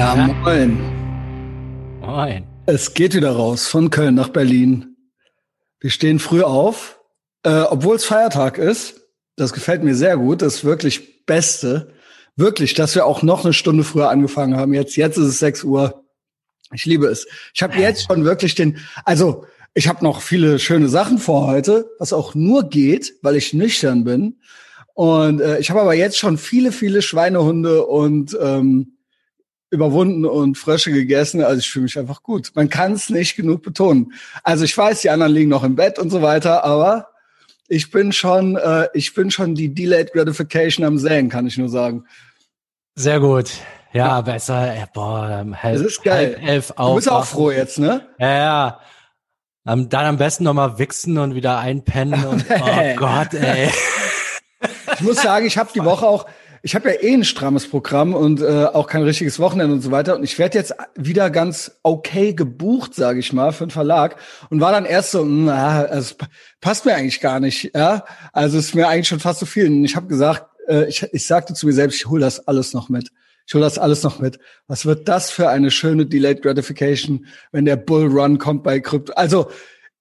Ja, moin. Moin. Es geht wieder raus von Köln nach Berlin. Wir stehen früh auf, äh, obwohl es Feiertag ist. Das gefällt mir sehr gut. Das ist wirklich Beste. Wirklich, dass wir auch noch eine Stunde früher angefangen haben. Jetzt, jetzt ist es 6 Uhr. Ich liebe es. Ich habe jetzt schon wirklich den, also ich habe noch viele schöne Sachen vor heute, was auch nur geht, weil ich nüchtern bin. Und äh, ich habe aber jetzt schon viele, viele Schweinehunde und ähm, überwunden und Frösche gegessen. Also ich fühle mich einfach gut. Man kann es nicht genug betonen. Also ich weiß, die anderen liegen noch im Bett und so weiter, aber ich bin schon, äh, ich bin schon die Delayed Gratification am Säen, kann ich nur sagen. Sehr gut. Ja, ja. besser. Ja, boah, halb, das ist geil. halb elf auf. Du bist auch froh jetzt, ne? Ja, ja. dann am besten nochmal wichsen und wieder einpennen und oh Gott, ey. Ich muss sagen, ich habe die Woche auch, ich habe ja eh ein strammes Programm und äh, auch kein richtiges Wochenende und so weiter. Und ich werde jetzt wieder ganz okay gebucht, sage ich mal, für einen Verlag. Und war dann erst so, na, es passt mir eigentlich gar nicht. Ja, also ist mir eigentlich schon fast zu so viel. Und ich habe gesagt, äh, ich, ich sagte zu mir selbst, ich hole das alles noch mit. Ich hole das alles noch mit. Was wird das für eine schöne Delayed Gratification, wenn der Bull Run kommt bei Krypto? Also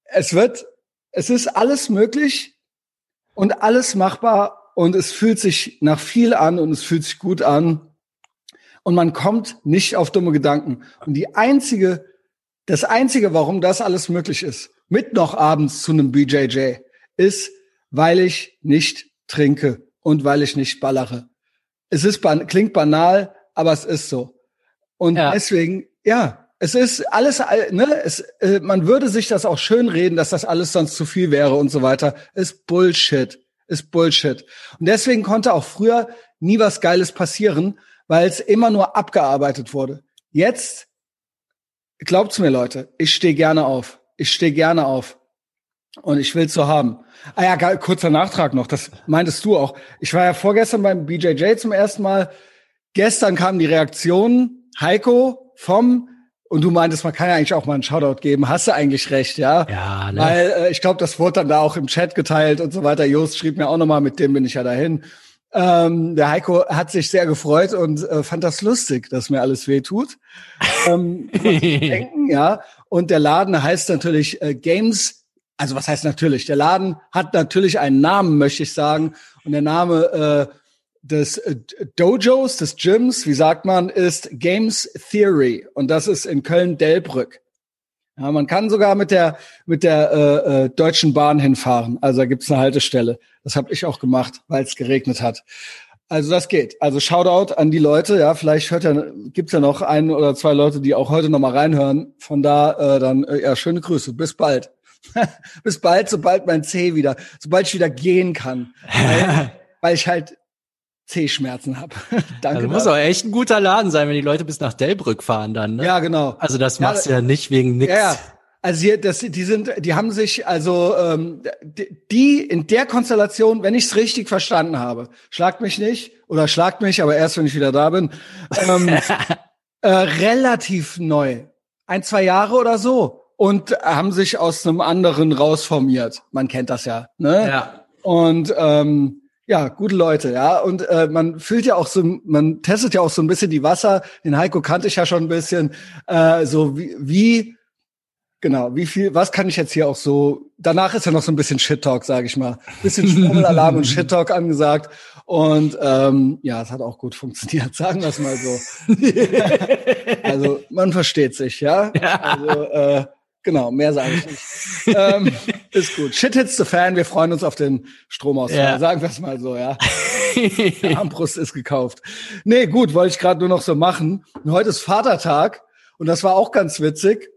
es wird, es ist alles möglich und alles machbar und es fühlt sich nach viel an und es fühlt sich gut an und man kommt nicht auf dumme Gedanken. Und die einzige, das einzige, warum das alles möglich ist, mit noch abends zu einem BJJ, ist, weil ich nicht trinke und weil ich nicht ballere. Es ist klingt banal, aber es ist so. Und ja. deswegen, ja, es ist alles, ne, es, äh, man würde sich das auch schön reden, dass das alles sonst zu viel wäre und so weiter. Ist Bullshit ist Bullshit. Und deswegen konnte auch früher nie was Geiles passieren, weil es immer nur abgearbeitet wurde. Jetzt, glaubt's mir, Leute, ich stehe gerne auf. Ich stehe gerne auf. Und ich will's so haben. Ah ja, kurzer Nachtrag noch, das meintest du auch. Ich war ja vorgestern beim BJJ zum ersten Mal. Gestern kam die Reaktion, Heiko vom und du meintest, man kann ja eigentlich auch mal einen Shoutout geben. Hast du eigentlich recht, ja? Ja, ne? Weil äh, ich glaube, das wurde dann da auch im Chat geteilt und so weiter. Jost schrieb mir auch nochmal, mit dem bin ich ja dahin. Ähm, der Heiko hat sich sehr gefreut und äh, fand das lustig, dass mir alles weh tut. ähm, denken, ja. Und der Laden heißt natürlich äh, Games. Also was heißt natürlich? Der Laden hat natürlich einen Namen, möchte ich sagen. Und der Name äh, des äh, Dojos, des Gyms, wie sagt man, ist Games Theory und das ist in Köln-Delbrück. Ja, man kann sogar mit der mit der äh, äh, Deutschen Bahn hinfahren. Also da gibt's eine Haltestelle. Das habe ich auch gemacht, weil es geregnet hat. Also das geht. Also Shoutout an die Leute. Ja, vielleicht hört ja, gibt's ja noch ein oder zwei Leute, die auch heute noch mal reinhören. Von da äh, dann äh, ja schöne Grüße. Bis bald. Bis bald, sobald mein C wieder, sobald ich wieder gehen kann, weil, weil ich halt C-Schmerzen habe. Danke. Also muss auch echt ein guter Laden sein, wenn die Leute bis nach Delbrück fahren dann. Ne? Ja, genau. Also das machst du ja, ja nicht wegen nix. Ja, ja. Also hier, das, die sind, die haben sich, also ähm, die in der Konstellation, wenn ich es richtig verstanden habe, schlagt mich nicht oder schlagt mich, aber erst wenn ich wieder da bin, ähm, äh, relativ neu, ein zwei Jahre oder so und haben sich aus einem anderen rausformiert. Man kennt das ja, ne? Ja. Und ähm, ja, gute Leute, ja. Und äh, man fühlt ja auch so, man testet ja auch so ein bisschen die Wasser. Den Heiko kannte ich ja schon ein bisschen. Äh, so wie, wie, genau, wie viel, was kann ich jetzt hier auch so, danach ist ja noch so ein bisschen Shit-Talk, sage ich mal. Bisschen Schmummelalarm und Shit-Talk angesagt. Und ähm, ja, es hat auch gut funktioniert, sagen wir es mal so. also man versteht sich, ja. ja. Also, äh, Genau, mehr sage ich nicht. ähm, ist gut. Shit hits the fan. Wir freuen uns auf den Stromausfall. Ja. Sagen wir es mal so, ja. Armbrust ist gekauft. Nee, gut, wollte ich gerade nur noch so machen. Und heute ist Vatertag und das war auch ganz witzig.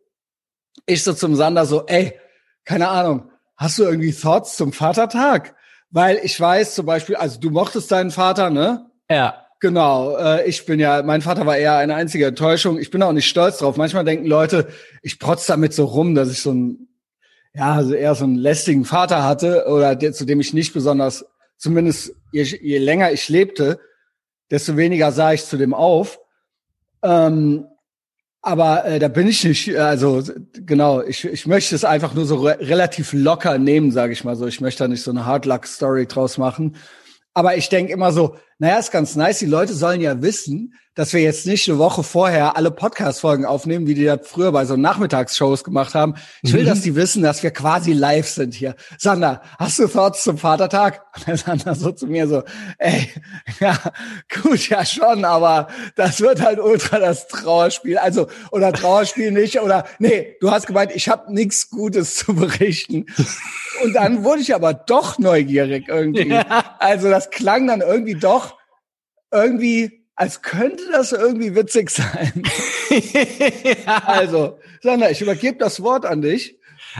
Ich so zum Sander so, ey, keine Ahnung, hast du irgendwie Thoughts zum Vatertag? Weil ich weiß zum Beispiel, also du mochtest deinen Vater, ne? Ja. Genau, äh, ich bin ja, mein Vater war eher eine einzige Enttäuschung. Ich bin auch nicht stolz drauf. Manchmal denken Leute, ich protz damit so rum, dass ich so ein, ja, also eher so einen lästigen Vater hatte oder der, zu dem ich nicht besonders, zumindest je, je länger ich lebte, desto weniger sah ich zu dem auf. Ähm, aber äh, da bin ich nicht, also genau, ich, ich möchte es einfach nur so re relativ locker nehmen, sage ich mal so. Ich möchte da nicht so eine Hard Luck Story draus machen. Aber ich denke immer so, naja, ist ganz nice. Die Leute sollen ja wissen, dass wir jetzt nicht eine Woche vorher alle Podcast-Folgen aufnehmen, wie die das früher bei so Nachmittagsshows gemacht haben. Ich will, mhm. dass die wissen, dass wir quasi live sind hier. Sander, hast du Thoughts zum Vatertag? Und der Sander so zu mir so, ey, ja, gut, ja schon, aber das wird halt ultra das Trauerspiel. Also, oder Trauerspiel nicht, oder, nee, du hast gemeint, ich habe nichts Gutes zu berichten. Und dann wurde ich aber doch neugierig irgendwie. Ja. Also das klang dann irgendwie doch irgendwie, als könnte das irgendwie witzig sein. ja. Also, Sandra, ich übergebe das Wort an dich.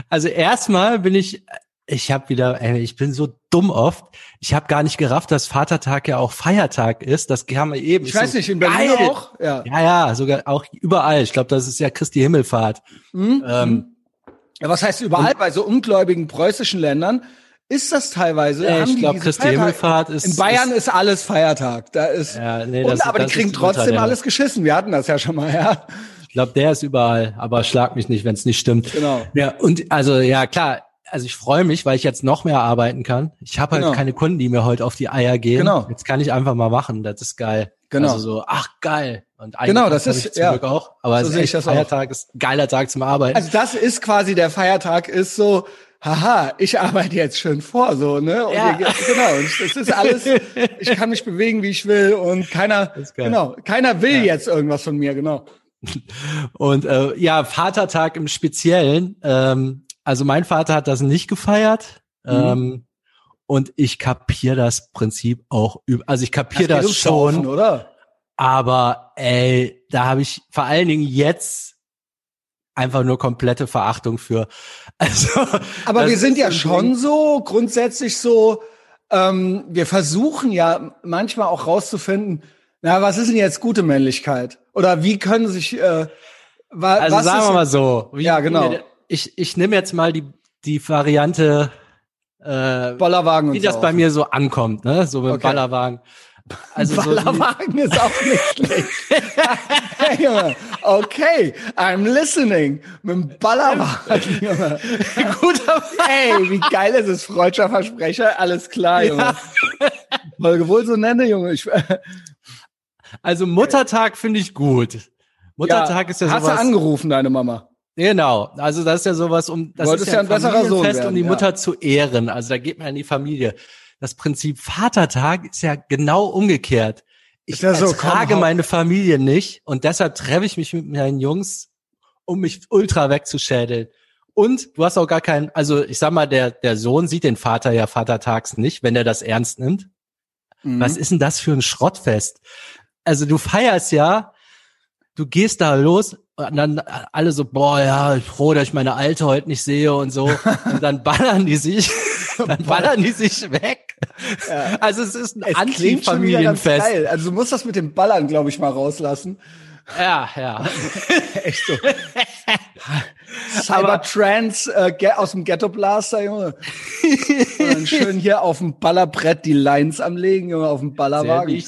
Also erstmal bin ich, ich habe wieder, ey, ich bin so dumm oft. Ich habe gar nicht gerafft, dass Vatertag ja auch Feiertag ist. Das kam wir eben. Ich weiß so nicht, in Berlin geil. auch. Ja. ja, ja, sogar auch überall. Ich glaube, das ist ja Christi Himmelfahrt. Mhm. Ähm, ja, was heißt überall? Bei so ungläubigen preußischen Ländern ist das teilweise. Ja, ich glaube, Christi Himmelfahrt ist. In Bayern ist, ist, alles Feiertag. Da ist. Ja, nee, das, und, aber das die kriegen trotzdem alles geschissen. Wir hatten das ja schon mal, ja. Ich glaube, der ist überall, aber schlag mich nicht, wenn es nicht stimmt. Genau. Ja, und also ja, klar, also ich freue mich, weil ich jetzt noch mehr arbeiten kann. Ich habe halt genau. keine Kunden, die mir heute auf die Eier gehen. Genau. Jetzt kann ich einfach mal machen. Das ist geil. Genau. Also so, ach geil. Und genau, das ist ja Glück auch. Aber so es ist echt Feiertag, auch. ist ein geiler Tag zum Arbeiten. Also das ist quasi der Feiertag, ist so, haha, ich arbeite jetzt schön vor, so, ne? Und ja. wir, genau, und das ist alles, ich kann mich bewegen, wie ich will und keiner, genau, keiner will ja. jetzt irgendwas von mir, genau. Und äh, ja, Vatertag im Speziellen. Ähm, also mein Vater hat das nicht gefeiert. Mhm. Ähm, und ich kapiere das Prinzip auch über, also ich kapiere das, das schon, Saufen, oder? Aber ey, da habe ich vor allen Dingen jetzt einfach nur komplette Verachtung für. Also, aber wir sind ja schon so grundsätzlich so. Ähm, wir versuchen ja manchmal auch rauszufinden, na, was ist denn jetzt gute Männlichkeit? Oder wie können sich äh, wa Also sagen wir mal so. Wie, ja, genau. Ich, ich nehme jetzt mal die, die Variante äh, Bollerwagen wie das bei mir so ankommt, ne? So mit okay. Ballerwagen. Also Ballerwagen so ist auch nicht schlecht. hey, Junge, okay, I'm listening. Mit dem Ballerwagen, Junge. Guter Hey, wie geil ist es, freudscher Versprecher, alles klar, Junge. Ja. Folge wohl so nenne, Junge. Ich, also Muttertag finde ich gut. Muttertag ja, ist ja sowas. Hast du angerufen, deine Mama? Genau, also das ist ja sowas, um das ist ja, ein, ein besserer Sohn werden, um die Mutter ja. zu ehren. Also da geht man in die Familie das Prinzip Vatertag ist ja genau umgekehrt. Ich ja so, ertrage meine Familie nicht und deshalb treffe ich mich mit meinen Jungs, um mich ultra wegzuschädeln. Und du hast auch gar keinen, also ich sag mal, der, der Sohn sieht den Vater ja vatertags nicht, wenn er das ernst nimmt. Mhm. Was ist denn das für ein Schrottfest? Also du feierst ja, du gehst da los und dann alle so, boah, ja, froh, dass ich meine Alte heute nicht sehe und so. Und dann ballern die sich, dann ballern die sich weg. Ja. Also es ist ein Anti-Familienfest. Also du musst das mit dem Ballern, glaube ich, mal rauslassen. Ja, ja. Echt so. Cybertrans äh, aus dem Ghetto Blaster, Junge. Und schön hier auf dem Ballerbrett die Lines am legen, Junge, auf dem Ballerwagen.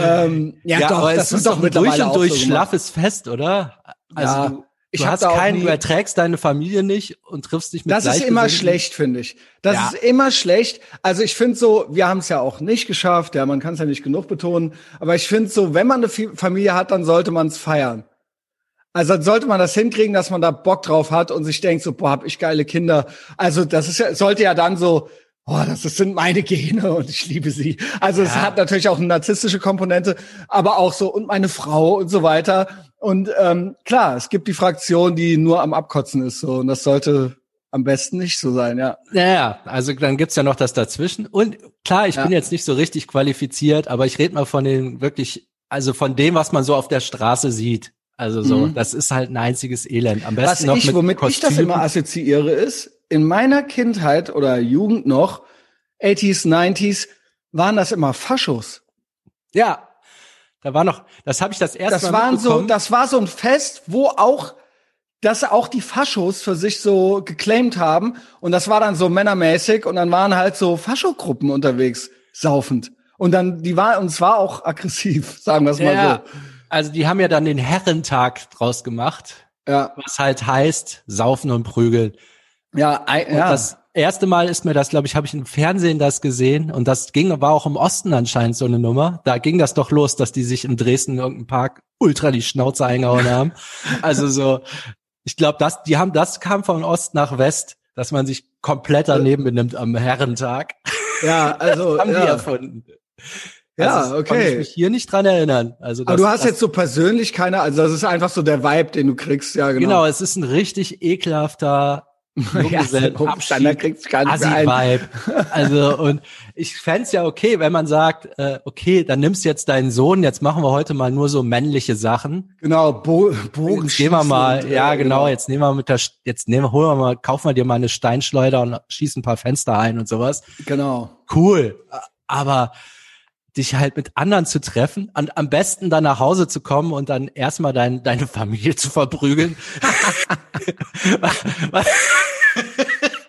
Ähm, ja, ja, doch, das ist doch mittlerweile durch und durch so schlaffes Fest, oder? Also ja. du, ich du hast keinen, du erträgst deine Familie nicht und triffst dich mit Das ist immer schlecht, finde ich. Das ja. ist immer schlecht. Also ich finde so, wir haben es ja auch nicht geschafft, ja, man kann es ja nicht genug betonen, aber ich finde so, wenn man eine Familie hat, dann sollte man es feiern. Also dann sollte man das hinkriegen, dass man da Bock drauf hat und sich denkt so, boah, hab ich geile Kinder. Also das ist ja, sollte ja dann so, oh, das sind meine Gene und ich liebe sie. Also ja. es hat natürlich auch eine narzisstische Komponente, aber auch so und meine Frau und so weiter. Und ähm, klar, es gibt die Fraktion, die nur am Abkotzen ist so und das sollte am besten nicht so sein, ja. Ja, also dann gibt's ja noch das dazwischen. Und klar, ich ja. bin jetzt nicht so richtig qualifiziert, aber ich rede mal von den wirklich, also von dem, was man so auf der Straße sieht. Also so, mhm. das ist halt ein einziges Elend. Am besten was noch ich, mit womit Kostüm. ich das immer assoziiere, ist, in meiner Kindheit oder Jugend noch, 80s, 90s, waren das immer Faschos. Ja, da war noch, das habe ich das erste das Mal waren so, Das war so ein Fest, wo auch, dass auch die Faschos für sich so geclaimed haben. Und das war dann so männermäßig und dann waren halt so Faschogruppen unterwegs, saufend. Und dann, die war, und es war auch aggressiv, sagen wir es mal ja, so. Also die haben ja dann den Herrentag draus gemacht. Ja. Was halt heißt, saufen und prügeln. Ja, und ja. Das, erste Mal ist mir das, glaube ich, habe ich im Fernsehen das gesehen und das ging, war auch im Osten anscheinend so eine Nummer. Da ging das doch los, dass die sich in Dresden in irgendeinem Park ultra die Schnauze eingehauen haben. Also so, ich glaube, das, die haben, das kam von Ost nach West, dass man sich komplett daneben benimmt am Herrentag. Ja, also das haben ja. die erfunden. Ja, also, okay. Kann ich mich hier nicht dran erinnern. Also das, Aber du hast jetzt so persönlich keine, also das ist einfach so der Vibe, den du kriegst, ja genau. Genau, es ist ein richtig ekelhafter ja, Abschied, kriegt's gar nicht Vibe. Also und ich fände ja okay, wenn man sagt, äh, okay, dann nimmst du jetzt deinen Sohn, jetzt machen wir heute mal nur so männliche Sachen. Genau, Bo Bogen jetzt gehen wir mal, und, ja, genau, genau, jetzt nehmen wir mit der, jetzt nehmen wir, holen wir mal, kaufen wir dir mal eine Steinschleuder und schießen ein paar Fenster ein und sowas. Genau. Cool. Aber dich halt mit anderen zu treffen, an, am besten dann nach Hause zu kommen und dann erstmal dein, deine Familie zu verprügeln. was,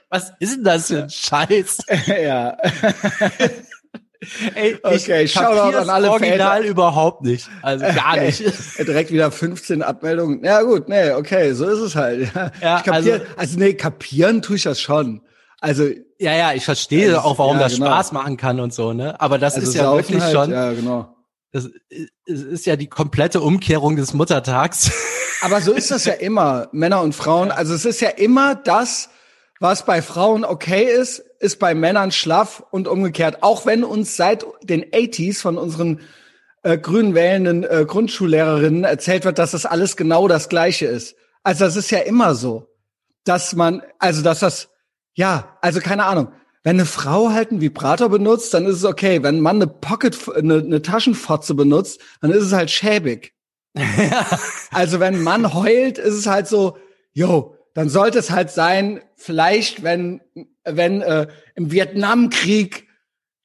was ist denn das für ein Scheiß? ja. Ey, okay, Shoutout an alle Original Väter. überhaupt nicht. Also gar nicht. Direkt wieder 15 Abmeldungen. Ja gut, nee, okay, so ist es halt. Ja, ich kapier, also, also nee, kapieren tue ich das schon. Also ja, ja, ich verstehe das, auch, warum ja, das genau. Spaß machen kann und so, ne? Aber das also ist ja wirklich halt, schon. Ja, genau. Das ist ja die komplette Umkehrung des Muttertags. Aber so ist das ja immer, Männer und Frauen. Also es ist ja immer das, was bei Frauen okay ist, ist bei Männern schlaff und umgekehrt. Auch wenn uns seit den 80s von unseren äh, grün wählenden äh, Grundschullehrerinnen erzählt wird, dass das alles genau das Gleiche ist. Also das ist ja immer so, dass man, also dass das ja, also keine Ahnung. Wenn eine Frau halt einen Vibrator benutzt, dann ist es okay. Wenn ein Mann eine Pocket, eine, eine Taschenfotze benutzt, dann ist es halt schäbig. also wenn ein Mann heult, ist es halt so, yo, dann sollte es halt sein, vielleicht wenn, wenn äh, im Vietnamkrieg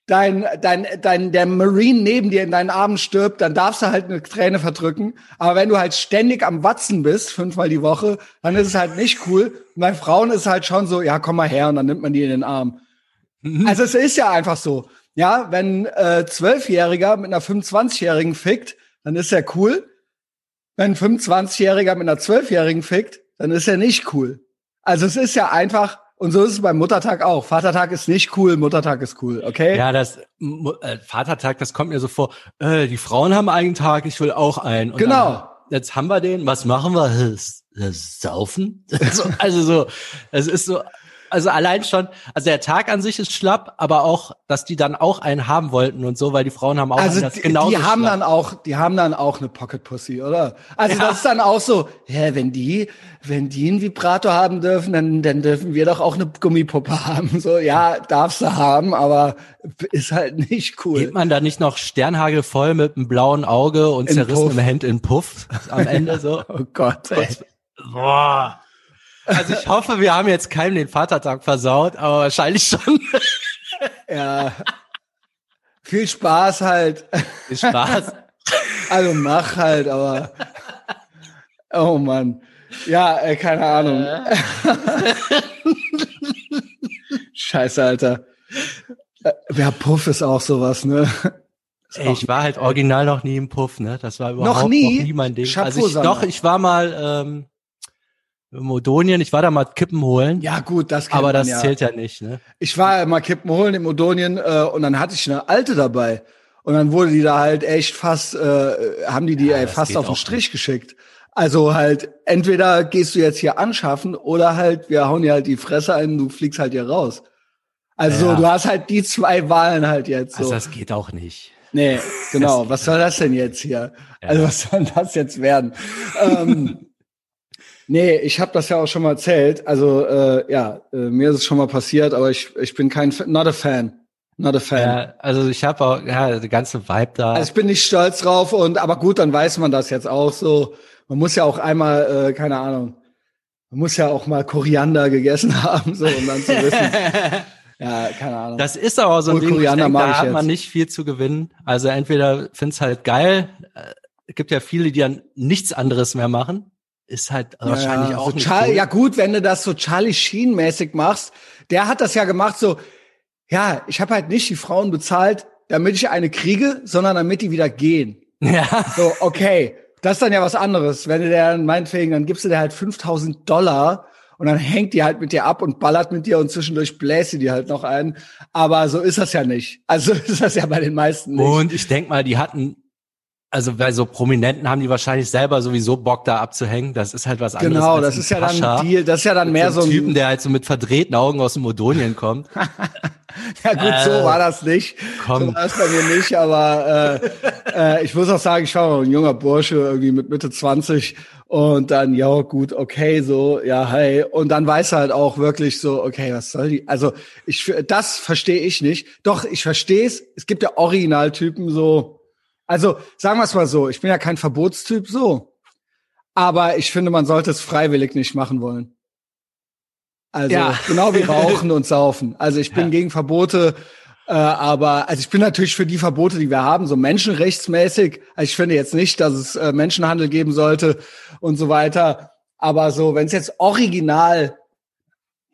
dein, dein, dein, der Marine neben dir in deinen Armen stirbt, dann darfst du halt eine Träne verdrücken. Aber wenn du halt ständig am Watzen bist, fünfmal die Woche, dann ist es halt nicht cool. Und bei Frauen ist es halt schon so, ja, komm mal her, und dann nimmt man die in den Arm. Mhm. Also es ist ja einfach so. Ja, wenn äh, Zwölfjähriger mit einer 25-Jährigen fickt, dann ist er cool. Wenn ein 25-Jähriger mit einer Zwölfjährigen fickt, dann ist er nicht cool. Also es ist ja einfach und so ist es beim Muttertag auch. Vatertag ist nicht cool, Muttertag ist cool, okay? Ja, das äh, Vatertag, das kommt mir so vor, äh, die Frauen haben einen Tag, ich will auch einen. Und genau. Dann, jetzt haben wir den, was machen wir? Das, das Saufen? also so, es ist so, also allein schon, also der Tag an sich ist schlapp, aber auch, dass die dann auch einen haben wollten und so, weil die Frauen haben auch also einen, das genau. Die haben schlapp. dann auch, die haben dann auch eine Pocket Pussy, oder? Also ja. das ist dann auch so, ja, wenn die, wenn die einen Vibrator haben dürfen, dann, dann dürfen wir doch auch eine Gummipuppe haben. So, ja, darfst du haben, aber ist halt nicht cool. Geht man da nicht noch Sternhagel voll mit einem blauen Auge und zerrissenem Hemd in Puff am Ende so? oh Gott, ey. Boah. Also ich hoffe, wir haben jetzt keinem den Vatertag versaut, aber wahrscheinlich schon. ja. Viel Spaß halt. Viel Spaß. Also mach halt, aber. Oh Mann. Ja, äh, keine Ahnung. Äh. Scheiße, Alter. Äh, ja, Puff ist auch sowas, ne? Ey, ich war halt original noch nie im Puff, ne? Das war überhaupt noch nie, noch nie mein Ding. Chapeau, also ich, doch, ich war mal ähm, Modonien, ich war da mal Kippen holen. Ja, gut, das Aber das ja. zählt ja nicht, ne? Ich war mal Kippen holen in Modonien äh, und dann hatte ich eine alte dabei. Und dann wurde die da halt echt fast, äh, haben die die ja, ey, fast auf den Strich nicht. geschickt. Also halt, entweder gehst du jetzt hier anschaffen oder halt, wir hauen dir halt die Fresse ein, du fliegst halt hier raus. Also ja. du hast halt die zwei Wahlen halt jetzt. So. Also das geht auch nicht. Nee, genau. was soll das denn jetzt hier? Ja. Also was soll das jetzt werden? ähm, Nee, ich habe das ja auch schon mal erzählt. Also äh, ja, äh, mir ist es schon mal passiert, aber ich, ich bin kein not a fan. Not a fan. Ja, also ich habe auch ja die ganze Vibe da. Also ich bin nicht stolz drauf und aber gut, dann weiß man das jetzt auch so. Man muss ja auch einmal, äh, keine Ahnung, man muss ja auch mal Koriander gegessen haben, so um dann zu wissen. ja, keine Ahnung. Das ist aber so ein Ding, Koriander denke, da hat man nicht viel zu gewinnen. Also entweder find's halt geil, äh, es gibt ja viele, die dann nichts anderes mehr machen ist halt ja, wahrscheinlich auch so nicht cool. Ja gut, wenn du das so Charlie Sheen mäßig machst, der hat das ja gemacht so, ja, ich habe halt nicht die Frauen bezahlt, damit ich eine kriege, sondern damit die wieder gehen. Ja. So, okay. Das ist dann ja was anderes. Wenn du der meinetwegen, dann gibst du dir halt 5000 Dollar Und dann hängt die halt mit dir ab und ballert mit dir und zwischendurch bläst sie die halt noch ein. Aber so ist das ja nicht. Also ist das ja bei den meisten nicht. Und ich denk mal, die hatten also bei so Prominenten haben die wahrscheinlich selber sowieso Bock da abzuhängen. Das ist halt was anderes. Genau, das ist ja dann Deal, das ist ja dann mehr so ein Typen, der halt so mit verdrehten Augen aus dem Modonien kommt. ja gut, äh, so war das nicht. Komm. So war es bei mir nicht, aber äh, äh, ich muss auch sagen, ich war ein junger Bursche, irgendwie mit Mitte 20 und dann, ja gut, okay, so, ja, hey. Und dann weiß er halt auch wirklich so, okay, was soll die? Also ich, das verstehe ich nicht. Doch, ich verstehe es. Es gibt ja Originaltypen so, also sagen wir es mal so, ich bin ja kein Verbotstyp so, aber ich finde, man sollte es freiwillig nicht machen wollen. Also ja. genau wie Rauchen und Saufen. Also ich bin ja. gegen Verbote, äh, aber also ich bin natürlich für die Verbote, die wir haben, so menschenrechtsmäßig. Also ich finde jetzt nicht, dass es äh, Menschenhandel geben sollte und so weiter. Aber so, wenn es jetzt original,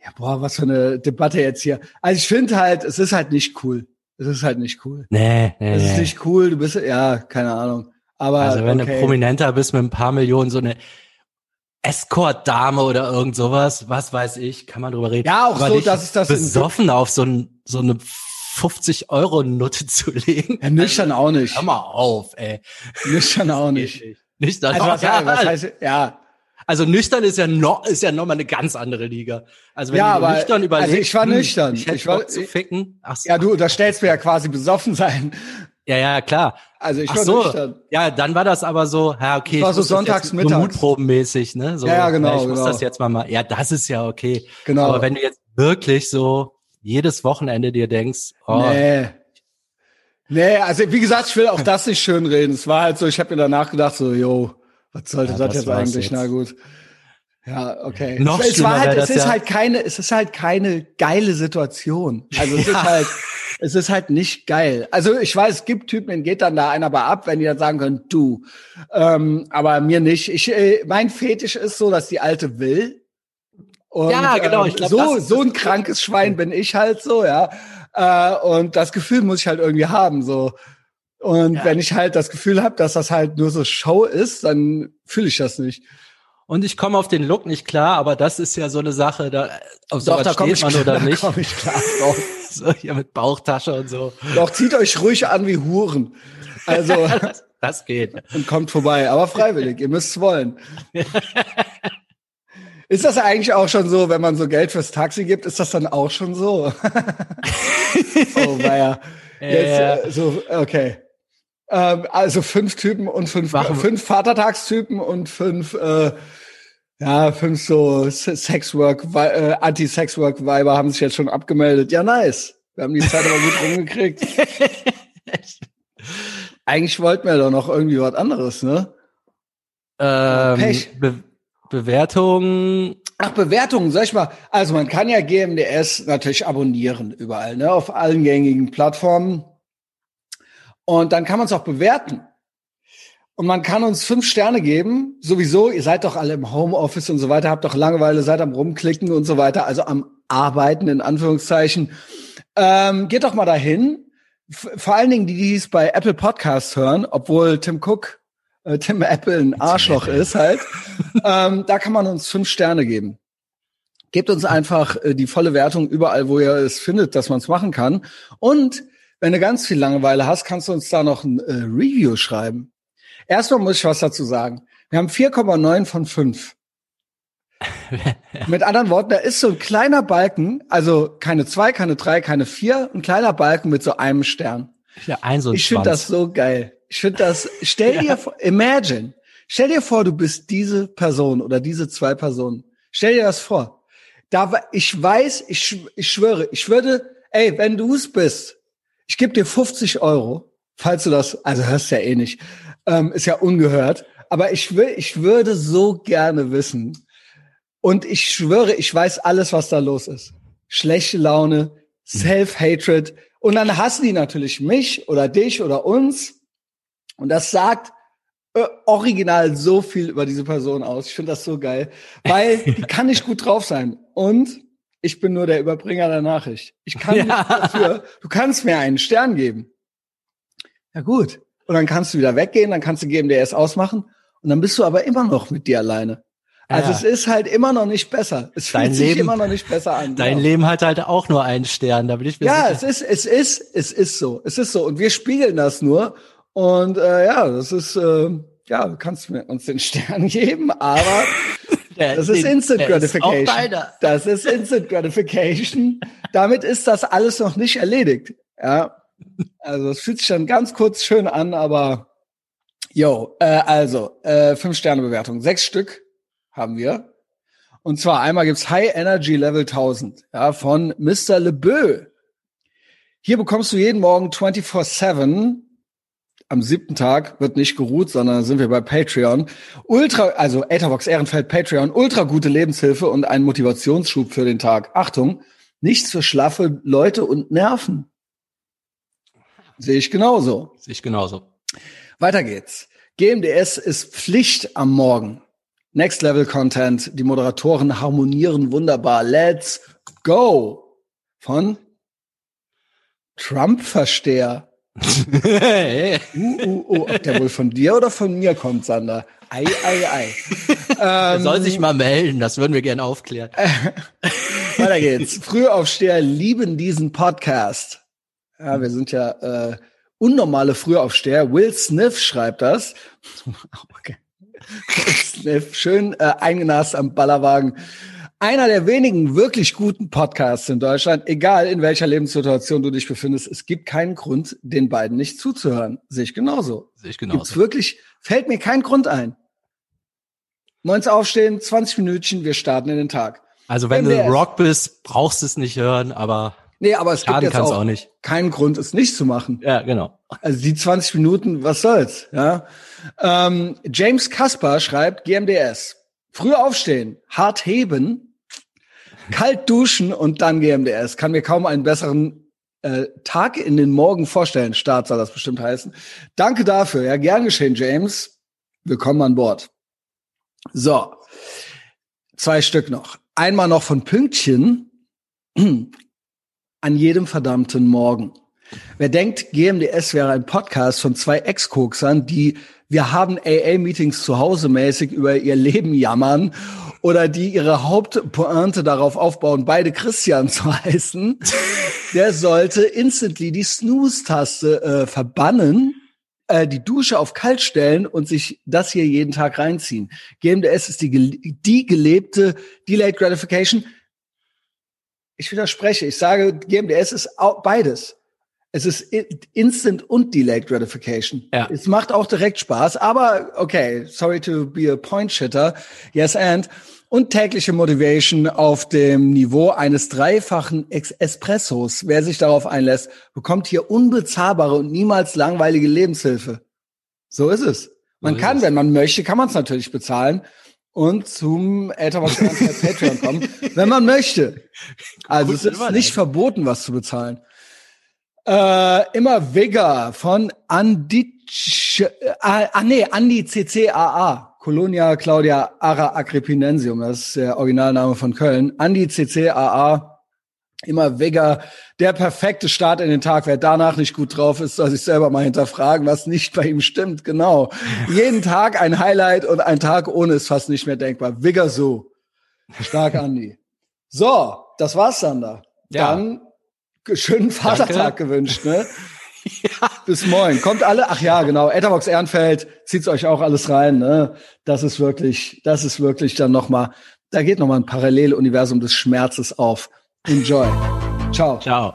ja boah, was für eine Debatte jetzt hier. Also ich finde halt, es ist halt nicht cool. Es ist halt nicht cool. Nee, nee. Es ist nicht cool, du bist, ja, keine Ahnung. Aber. Also wenn okay. du prominenter bist mit ein paar Millionen, so eine Escort-Dame oder irgend sowas, was weiß ich, kann man drüber reden. Ja, auch Aber so, dass es das besoffen auf so, ein, so eine 50 Euro Nutte zu legen. Ja, nüchtern also, auch nicht. Hör mal auf, ey. Nüchtern auch nicht. Nüchtern also, was, ja, was heißt, ja, also nüchtern ist ja noch ist ja noch mal eine ganz andere Liga. Also wenn ja, du aber, nüchtern überlegst, also ich war hm, nüchtern. Ich, ich war zu ficken. Ach so. Ja, du, da stellst du ja quasi besoffen sein. Ja, ja, klar. Also ich Ach war so. nüchtern. Ja, dann war das aber so, ja, okay. Das war so sonntags mittags. So mutprobenmäßig, ne? So, ja, ja, genau. Ja, ich muss genau. das jetzt mal mal. Ja, das ist ja okay. Genau. Aber wenn du jetzt wirklich so jedes Wochenende dir denkst, oh, nee. Nee, also wie gesagt, ich will auch das nicht schön reden. Es war halt so, ich habe mir danach gedacht, so, yo, was sollte ja, das, jetzt eigentlich? Jetzt. Na gut. Ja, okay. Noch es, es, war halt, es ist ja halt keine, es ist halt keine geile Situation. Also es ja. ist halt, es ist halt nicht geil. Also ich weiß, es gibt Typen, denen geht dann da einer bei ab, wenn die dann sagen können, du. Ähm, aber mir nicht. Ich, äh, mein Fetisch ist so, dass die Alte will. Und, ja, genau. Ich glaub, so, so ein krankes Schwein bin ich halt so, ja. Äh, und das Gefühl muss ich halt irgendwie haben, so. Und ja. wenn ich halt das Gefühl habe, dass das halt nur so Show ist, dann fühle ich das nicht. Und ich komme auf den Look nicht klar, aber das ist ja so eine Sache, da auf Doch, da steht man oder nicht. Da ich klar drauf. so hier mit Bauchtasche und so. Doch zieht euch ruhig an wie Huren. Also das, das geht. Und kommt vorbei, aber freiwillig. ihr müsst es wollen. Ist das eigentlich auch schon so, wenn man so Geld fürs Taxi gibt, ist das dann auch schon so? oh, weia. Jetzt, äh, so, okay. Ähm, also fünf Typen und fünf, fünf Vatertagstypen und fünf äh, ja, fünf so Sexwork, äh, Anti-Sexwork-Weiber haben sich jetzt schon abgemeldet. Ja, nice. Wir haben die Zeit aber gut rumgekriegt. Eigentlich wollten wir doch noch irgendwie was anderes, ne? Ähm, Pech. Be Bewertung. Ach, Bewertungen, sag ich mal. Also man kann ja GMDS natürlich abonnieren überall, ne? Auf allen gängigen Plattformen. Und dann kann man es auch bewerten. Und man kann uns fünf Sterne geben. Sowieso, ihr seid doch alle im Homeoffice und so weiter, habt doch Langeweile, seid am Rumklicken und so weiter, also am Arbeiten in Anführungszeichen. Ähm, geht doch mal dahin. vor allen Dingen die, die es bei Apple Podcasts hören, obwohl Tim Cook, äh, Tim Apple ein Arschloch ist halt. ähm, da kann man uns fünf Sterne geben. Gebt uns einfach äh, die volle Wertung überall, wo ihr es findet, dass man es machen kann. Und wenn du ganz viel Langeweile hast, kannst du uns da noch ein äh, Review schreiben. Erstmal muss ich was dazu sagen. Wir haben 4,9 von 5. Mit anderen Worten, da ist so ein kleiner Balken, also keine zwei, keine drei, keine vier, ein kleiner Balken mit so einem Stern. Ja, ein so ein ich finde das so geil. Ich finde das, stell dir vor, imagine, stell dir vor, du bist diese Person oder diese zwei Personen. Stell dir das vor. Da, ich weiß, ich, ich schwöre, ich würde, ey, wenn du es bist, ich gebe dir 50 Euro, falls du das, also hörst ja eh nicht, ähm, ist ja ungehört. Aber ich will, ich würde so gerne wissen. Und ich schwöre, ich weiß alles, was da los ist. Schlechte Laune, Self-Hatred. Und dann hassen die natürlich mich oder dich oder uns. Und das sagt äh, original so viel über diese Person aus. Ich finde das so geil, weil die kann nicht gut drauf sein. Und ich bin nur der Überbringer der Nachricht. Ich kann ja. nicht dafür. Du kannst mir einen Stern geben. Ja gut und dann kannst du wieder weggehen, dann kannst du GMDS ausmachen und dann bist du aber immer noch mit dir alleine. Also ja. es ist halt immer noch nicht besser. Es fühlt dein sich Leben, immer noch nicht besser an. Dein genau. Leben hat halt auch nur einen Stern, da bin ich mir Ja, sicher. es ist, es ist, es ist so. Es ist so. Und wir spiegeln das nur. Und äh, ja, das ist, äh, ja, du kannst mir uns den Stern geben, aber der, das ist den, Instant Gratification. Ist das ist Instant Gratification. Damit ist das alles noch nicht erledigt. Ja. Also es fühlt sich dann ganz kurz schön an, aber yo, äh, also, äh, fünf Sterne Bewertung. Sechs Stück haben wir. Und zwar einmal gibt's High Energy Level 1000, ja, von Mr. LeBeau. Hier bekommst du jeden Morgen 24-7 am siebten Tag wird nicht geruht, sondern sind wir bei Patreon. Ultra, also Etherbox Ehrenfeld Patreon, ultra gute Lebenshilfe und ein Motivationsschub für den Tag. Achtung, nichts für schlaffe Leute und Nerven. Sehe ich genauso. Sehe ich genauso. Weiter geht's. GMDS ist Pflicht am Morgen. Next Level Content. Die Moderatoren harmonieren wunderbar. Let's go. Von Trump-Versteher. uh, uh, uh. Ob der wohl von dir oder von mir kommt, Sander? Ei, ei, ei. ähm, soll sich mal melden, das würden wir gerne aufklären. Weiter geht's. Frühaufsteher lieben diesen Podcast. Ja, wir sind ja äh, unnormale Frühaufsteher. Will Smith schreibt das. okay. Will Smith, schön äh, eingenast am Ballerwagen. Einer der wenigen wirklich guten Podcasts in Deutschland, egal in welcher Lebenssituation du dich befindest. Es gibt keinen Grund, den beiden nicht zuzuhören. Sehe ich genauso. Sehe ich genauso. Gibt's wirklich, fällt mir kein Grund ein. Morgens aufstehen, 20 Minütchen, wir starten in den Tag. Also wenn MDS. du Rock bist, brauchst du es nicht hören, aber Nee, aber es gibt jetzt auch, auch nicht. keinen Grund, es nicht zu machen. Ja, genau. Also die 20 Minuten, was soll's, ja. Ähm, James Kaspar schreibt GMDS. Früh aufstehen, hart heben, kalt duschen und dann GMDS. Kann mir kaum einen besseren äh, Tag in den Morgen vorstellen. Start soll das bestimmt heißen. Danke dafür. Ja, gern geschehen, James. Willkommen an Bord. So. Zwei Stück noch. Einmal noch von Pünktchen an jedem verdammten Morgen. Wer denkt, GMDS wäre ein Podcast von zwei Ex-Koksern, die wir haben AA-Meetings zu Hause mäßig über ihr Leben jammern oder die ihre Hauptpointe darauf aufbauen, beide Christian zu heißen, der sollte instantly die Snooze-Taste äh, verbannen, äh, die Dusche auf kalt stellen und sich das hier jeden Tag reinziehen. GMDS ist die, die gelebte Delayed Gratification ich widerspreche. Ich sage, GMDS ist beides. Es ist Instant und Delayed Gratification. Ja. Es macht auch direkt Spaß, aber okay, sorry to be a point shitter. Yes and. Und tägliche Motivation auf dem Niveau eines dreifachen Espressos. Wer sich darauf einlässt, bekommt hier unbezahlbare und niemals langweilige Lebenshilfe. So ist es. Man so kann, es. wenn man möchte, kann man es natürlich bezahlen und zum Elternwatch Patreon kommen, wenn man möchte. Also Gut, es ist nicht verboten, was zu bezahlen. Äh, immer Vigor von Andi, äh, ah nee, Andi CCAA. Colonia Claudia Ara Agrippinensium, das ist der Originalname von Köln. Andi CCAA immer Vega, der perfekte Start in den Tag. Wer danach nicht gut drauf ist, soll sich selber mal hinterfragen, was nicht bei ihm stimmt. Genau. Jeden Tag ein Highlight und ein Tag ohne ist fast nicht mehr denkbar. Vega so. Stark, Andi. So, das war's, Sander. Ja. Dann schönen Vatertag Danke. gewünscht, ne? ja. Bis morgen. Kommt alle, ach ja, genau, Etherbox Ehrenfeld, zieht's euch auch alles rein, ne? Das ist wirklich, das ist wirklich dann nochmal, da geht nochmal ein Paralleluniversum des Schmerzes auf. Enjoy. Ciao. Ciao.